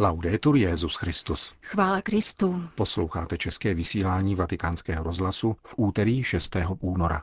Laudetur Jezus Christus. Chvála Kristu. Posloucháte české vysílání Vatikánského rozhlasu v úterý 6. února.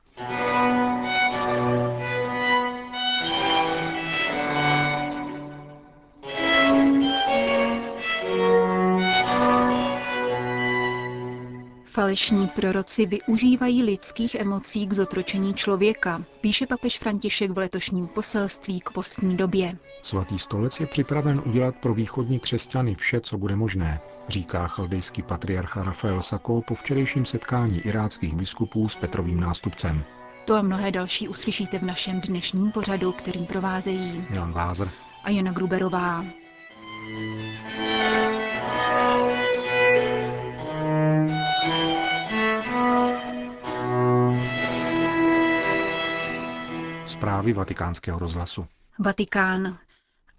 Falešní proroci využívají lidských emocí k zotročení člověka, píše papež František v letošním poselství k postní době. Svatý stolec je připraven udělat pro východní křesťany vše, co bude možné, říká chaldejský patriarcha Rafael Sako po včerejším setkání iráckých biskupů s Petrovým nástupcem. To a mnohé další uslyšíte v našem dnešním pořadu, kterým provázejí Milan Glázer a Jana Gruberová. Zprávy vatikánského rozhlasu. Vatikán.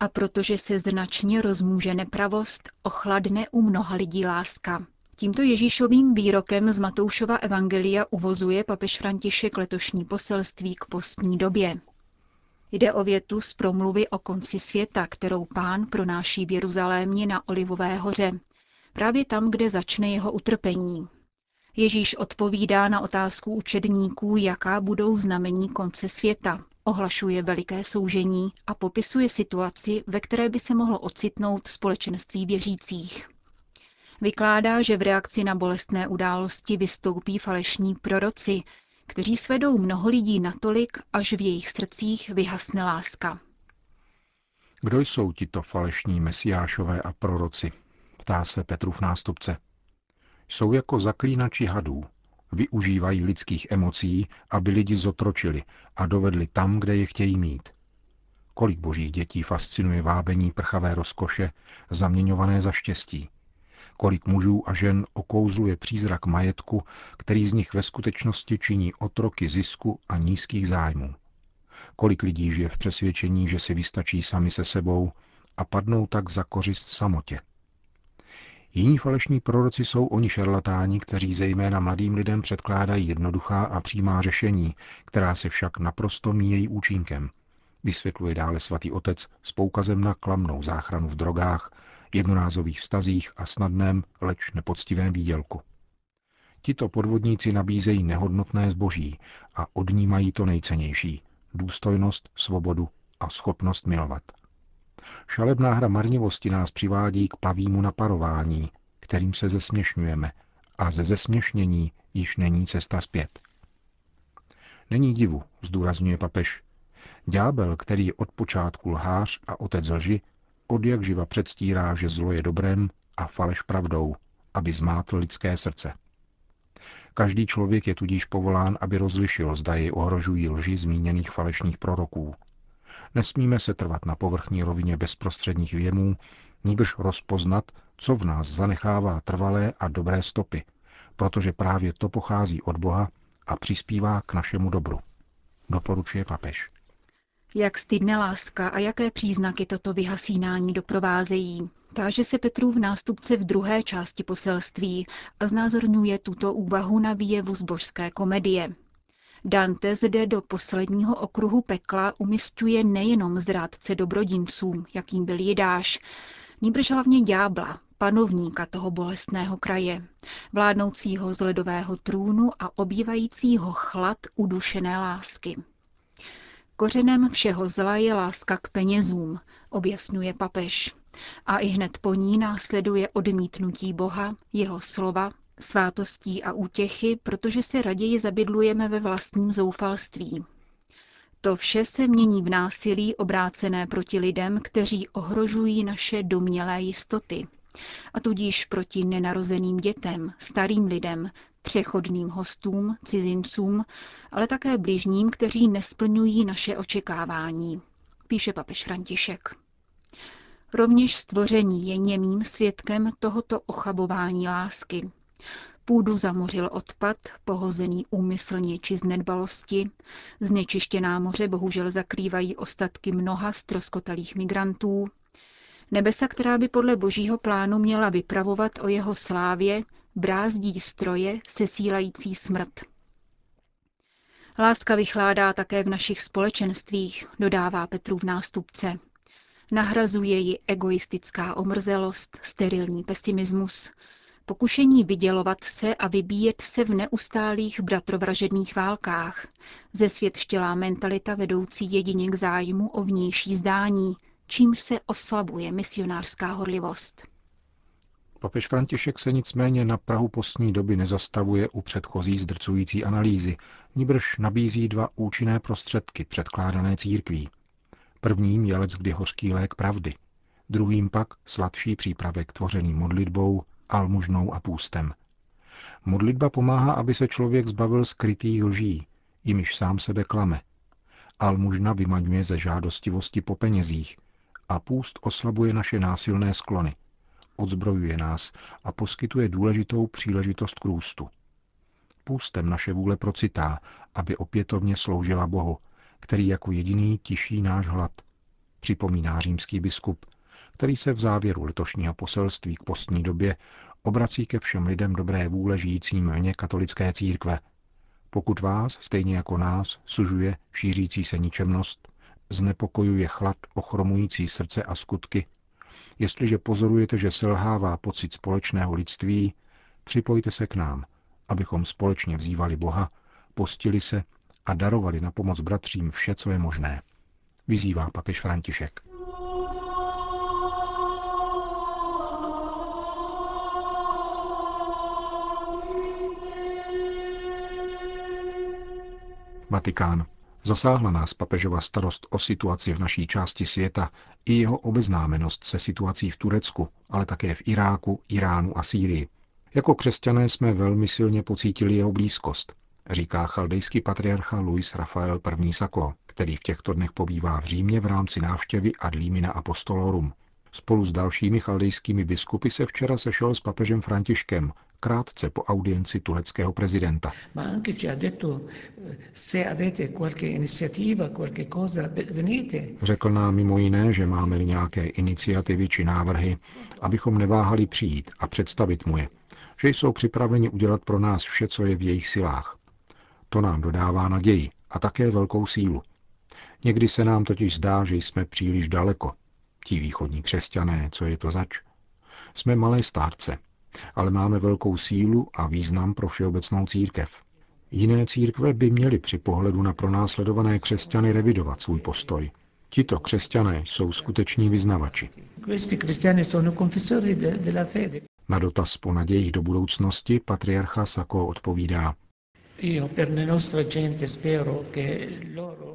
A protože se značně rozmůže nepravost, ochladne u mnoha lidí láska. Tímto Ježíšovým výrokem z Matoušova evangelia uvozuje papež František letošní poselství k postní době. Jde o větu z promluvy o konci světa, kterou pán pronáší v Jeruzalémě na Olivové hoře, právě tam, kde začne jeho utrpení. Ježíš odpovídá na otázku učedníků, jaká budou znamení konce světa. Ohlašuje veliké soužení a popisuje situaci, ve které by se mohlo ocitnout společenství věřících. Vykládá, že v reakci na bolestné události vystoupí falešní proroci, kteří svedou mnoho lidí natolik, až v jejich srdcích vyhasne láska. Kdo jsou tito falešní mesiášové a proroci? Ptá se Petrův nástupce. Jsou jako zaklínači hadů. Využívají lidských emocí, aby lidi zotročili a dovedli tam, kde je chtějí mít. Kolik božích dětí fascinuje vábení prchavé rozkoše, zaměňované za štěstí. Kolik mužů a žen okouzluje přízrak majetku, který z nich ve skutečnosti činí otroky zisku a nízkých zájmů. Kolik lidí žije v přesvědčení, že si vystačí sami se sebou a padnou tak za kořist samotě. Jiní falešní proroci jsou oni šarlatáni, kteří zejména mladým lidem předkládají jednoduchá a přímá řešení, která se však naprosto míjejí účinkem. Vysvětluje dále svatý otec s poukazem na klamnou záchranu v drogách, jednorázových vztazích a snadném, leč nepoctivém výdělku. Tito podvodníci nabízejí nehodnotné zboží a odnímají to nejcennější – důstojnost, svobodu a schopnost milovat. Šalebná hra marnivosti nás přivádí k pavímu naparování, kterým se zesměšňujeme, a ze zesměšnění již není cesta zpět. Není divu, zdůrazňuje papež. Ďábel, který je od počátku lhář a otec lži, od jak živa předstírá, že zlo je dobrem a faleš pravdou, aby zmátl lidské srdce. Každý člověk je tudíž povolán, aby rozlišil, zda jej ohrožují lži zmíněných falešných proroků – Nesmíme se trvat na povrchní rovině bezprostředních věmů, níbrž rozpoznat, co v nás zanechává trvalé a dobré stopy, protože právě to pochází od Boha a přispívá k našemu dobru. Doporučuje papež. Jak stydne láska a jaké příznaky toto vyhasínání doprovázejí, táže se Petrův nástupce v druhé části poselství a znázorňuje tuto úvahu na výjevu z božské komedie. Dante zde do posledního okruhu pekla umistuje nejenom zrádce dobrodincům, jakým byl Jidáš, nýbrž hlavně ďábla, panovníka toho bolestného kraje, vládnoucího z ledového trůnu a obývajícího chlad udušené lásky. Kořenem všeho zla je láska k penězům, objasňuje papež. A i hned po ní následuje odmítnutí Boha, jeho slova svátostí a útěchy, protože se raději zabydlujeme ve vlastním zoufalství. To vše se mění v násilí obrácené proti lidem, kteří ohrožují naše domělé jistoty, a tudíž proti nenarozeným dětem, starým lidem, přechodným hostům, cizincům, ale také bližním, kteří nesplňují naše očekávání, píše papež František. Rovněž stvoření je němým svědkem tohoto ochabování lásky, Půdu zamořil odpad, pohozený úmyslně či z nedbalosti. Znečištěná moře bohužel zakrývají ostatky mnoha stroskotalých migrantů. Nebesa, která by podle božího plánu měla vypravovat o jeho slávě, brázdí stroje sesílající smrt. Láska vychládá také v našich společenstvích, dodává Petrův nástupce. Nahrazuje ji egoistická omrzelost, sterilní pesimismus, pokušení vydělovat se a vybíjet se v neustálých bratrovražedných válkách, ze světštělá mentalita vedoucí jedině k zájmu o vnější zdání, čímž se oslabuje misionářská horlivost. Papež František se nicméně na Prahu postní doby nezastavuje u předchozí zdrcující analýzy, níbrž nabízí dva účinné prostředky předkládané církví. Prvním je lec kdy hořký lék pravdy, druhým pak sladší přípravek tvořený modlitbou, almužnou a půstem. Modlitba pomáhá, aby se člověk zbavil skrytých lží, jimiž sám sebe klame. Almužna vymaňuje ze žádostivosti po penězích a půst oslabuje naše násilné sklony – odzbrojuje nás a poskytuje důležitou příležitost k růstu. Půstem naše vůle procitá, aby opětovně sloužila Bohu, který jako jediný tiší náš hlad, připomíná římský biskup, který se v závěru letošního poselství k postní době obrací ke všem lidem dobré vůle žijícím vně katolické církve. Pokud vás, stejně jako nás, sužuje šířící se ničemnost, znepokojuje chlad ochromující srdce a skutky, Jestliže pozorujete, že selhává pocit společného lidství, připojte se k nám, abychom společně vzývali Boha, postili se a darovali na pomoc bratřím vše, co je možné. Vyzývá papež František. Vatikán. Zasáhla nás papežova starost o situaci v naší části světa i jeho obeznámenost se situací v Turecku, ale také v Iráku, Iránu a Sýrii. Jako křesťané jsme velmi silně pocítili jeho blízkost, říká chaldejský patriarcha Luis Rafael I. Sako, který v těchto dnech pobývá v Římě v rámci návštěvy Adlimina Apostolorum. Spolu s dalšími chaldejskými biskupy se včera sešel s papežem Františkem, krátce po audienci tureckého prezidenta. Řekl nám mimo jiné, že máme-li nějaké iniciativy či návrhy, abychom neváhali přijít a představit mu je, že jsou připraveni udělat pro nás vše, co je v jejich silách. To nám dodává naději a také velkou sílu. Někdy se nám totiž zdá, že jsme příliš daleko, ti východní křesťané, co je to zač. Jsme malé stárce, ale máme velkou sílu a význam pro všeobecnou církev. Jiné církve by měly při pohledu na pronásledované křesťany revidovat svůj postoj. Tito křesťané jsou skuteční vyznavači. Na dotaz po nadějích do budoucnosti patriarcha Sako odpovídá.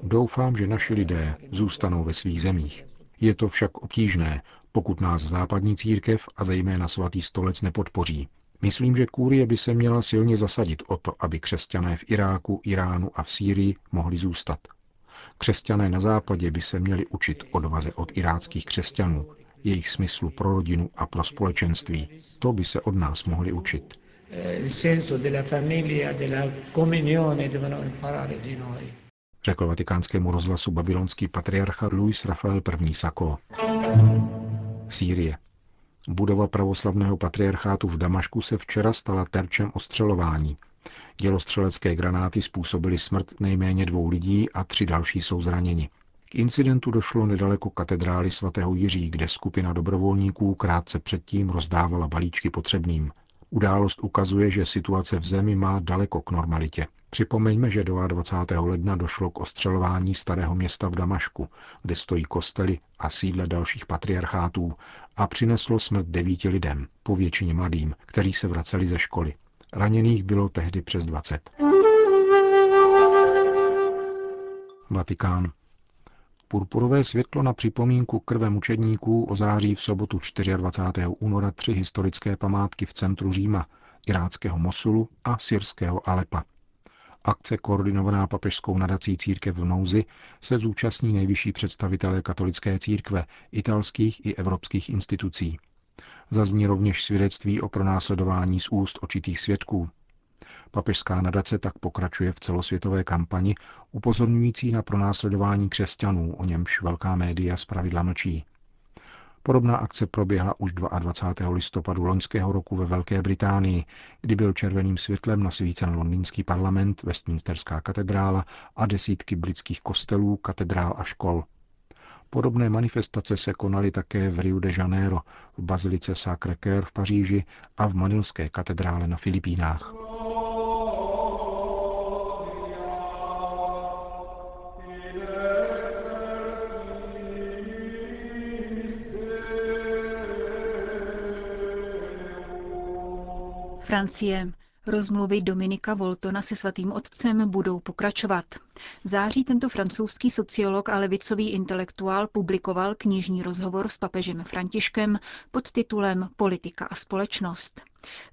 Doufám, že naši lidé zůstanou ve svých zemích. Je to však obtížné, pokud nás západní církev a zejména svatý stolec nepodpoří. Myslím, že Kůrie by se měla silně zasadit o to, aby křesťané v Iráku, Iránu a v Sýrii mohli zůstat. Křesťané na západě by se měli učit odvaze od iráckých křesťanů, jejich smyslu pro rodinu a pro společenství. To by se od nás mohli učit. Noi řekl vatikánskému rozhlasu babylonský patriarcha Luis Rafael I. Sako. Sýrie. Budova pravoslavného patriarchátu v Damašku se včera stala terčem ostřelování. Dělostřelecké granáty způsobily smrt nejméně dvou lidí a tři další jsou zraněni. K incidentu došlo nedaleko katedrály svatého Jiří, kde skupina dobrovolníků krátce předtím rozdávala balíčky potřebným. Událost ukazuje, že situace v zemi má daleko k normalitě. Připomeňme, že 22. ledna došlo k ostřelování starého města v Damašku, kde stojí kostely a sídle dalších patriarchátů a přineslo smrt devíti lidem, po většině mladým, kteří se vraceli ze školy. Raněných bylo tehdy přes 20. Vatikán. Purpurové světlo na připomínku krve mučedníků ozáří v sobotu 24. února tři historické památky v centru Říma, iráckého Mosulu a syrského Alepa. Akce koordinovaná papežskou nadací církev v nouzi se zúčastní nejvyšší představitelé katolické církve, italských i evropských institucí. Zazní rovněž svědectví o pronásledování z úst očitých svědků. Papežská nadace tak pokračuje v celosvětové kampani upozorňující na pronásledování křesťanů, o němž velká média zpravidla mlčí. Podobná akce proběhla už 22. listopadu loňského roku ve Velké Británii, kdy byl červeným světlem nasvícen londýnský parlament, Westminsterská katedrála a desítky britských kostelů, katedrál a škol. Podobné manifestace se konaly také v Rio de Janeiro, v bazilice Sacré-Cœur v Paříži a v Manilské katedrále na Filipínách. Francie. Rozmluvy Dominika Voltona se svatým otcem budou pokračovat. V září tento francouzský sociolog a levicový intelektuál publikoval knižní rozhovor s papežem Františkem pod titulem Politika a společnost.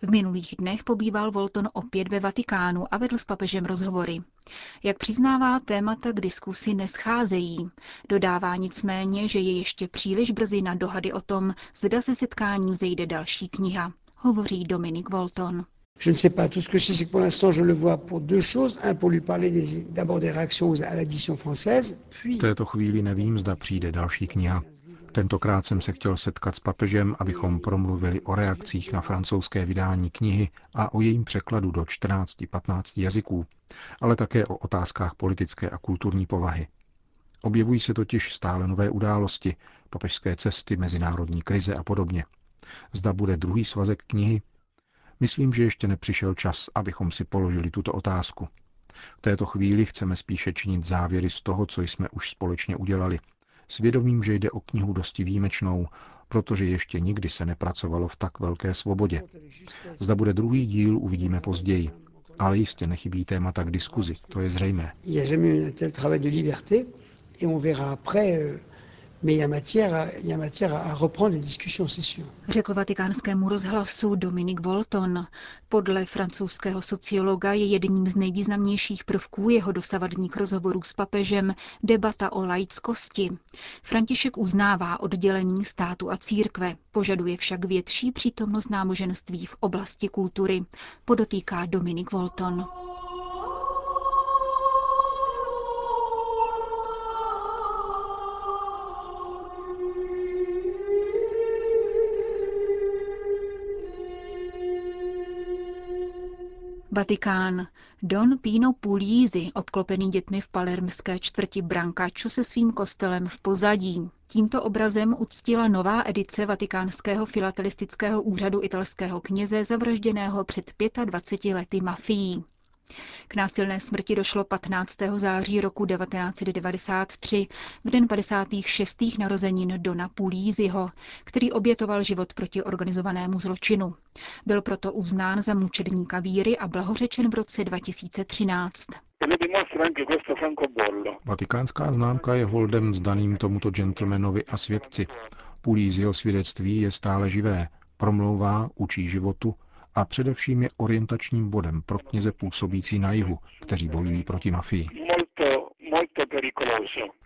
V minulých dnech pobýval Volton opět ve Vatikánu a vedl s papežem rozhovory. Jak přiznává, témata k diskusi nescházejí. Dodává nicméně, že je ještě příliš brzy na dohady o tom, zda se setkáním zejde další kniha hovoří Dominik Volton. Je ne sais pas. Tout ce que je sais, c'est que pour l'instant, je le vois pour deux choses. Un, pour lui parler d'abord des réactions à l'édition française, puis... V této chvíli nevím, zda přijde další kniha. Tentokrát jsem se chtěl setkat s papežem, abychom promluvili o reakcích na francouzské vydání knihy a o jejím překladu do 14-15 jazyků, ale také o otázkách politické a kulturní povahy. Objevují se totiž stále nové události, papežské cesty, mezinárodní krize a podobně. Zda bude druhý svazek knihy? Myslím, že ještě nepřišel čas, abychom si položili tuto otázku. V této chvíli chceme spíše činit závěry z toho, co jsme už společně udělali. Svědomím, že jde o knihu dosti výjimečnou, protože ještě nikdy se nepracovalo v tak velké svobodě. Zda bude druhý díl, uvidíme později. Ale jistě nechybí témata k diskuzi, to je zřejmé. Řekl vatikánskému rozhlasu Dominik Volton. Podle francouzského sociologa je jedním z nejvýznamnějších prvků jeho dosavadních rozhovorů s papežem debata o laickosti. František uznává oddělení státu a církve, požaduje však větší přítomnost náboženství v oblasti kultury, podotýká Dominik Volton. Vatikán. Don Pino Puglisi, obklopený dětmi v palermské čtvrti Brancaču se svým kostelem v pozadí. Tímto obrazem uctila nová edice Vatikánského filatelistického úřadu italského kněze zavražděného před 25 lety mafií. K násilné smrti došlo 15. září roku 1993, v den 56. narozenin Dona Pulíziho, který obětoval život proti organizovanému zločinu. Byl proto uznán za mučedníka víry a blahořečen v roce 2013. Vatikánská známka je holdem zdaným tomuto gentlemanovi a svědci. Pulíziho svědectví je stále živé, promlouvá, učí životu a především je orientačním bodem pro kněze působící na jihu, kteří bojují proti mafii.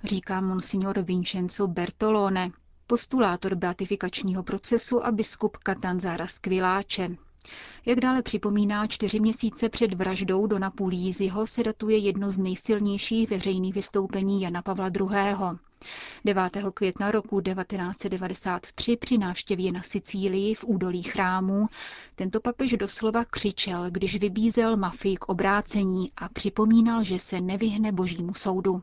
Říká monsignor Vincenzo Bertolone, postulátor beatifikačního procesu a biskup Katanzára Skviláče. Jak dále připomíná, čtyři měsíce před vraždou do Napulíziho se datuje jedno z nejsilnějších veřejných vystoupení Jana Pavla II. 9. května roku 1993 při návštěvě na Sicílii v údolí chrámů tento papež doslova křičel, když vybízel mafii k obrácení a připomínal, že se nevyhne božímu soudu.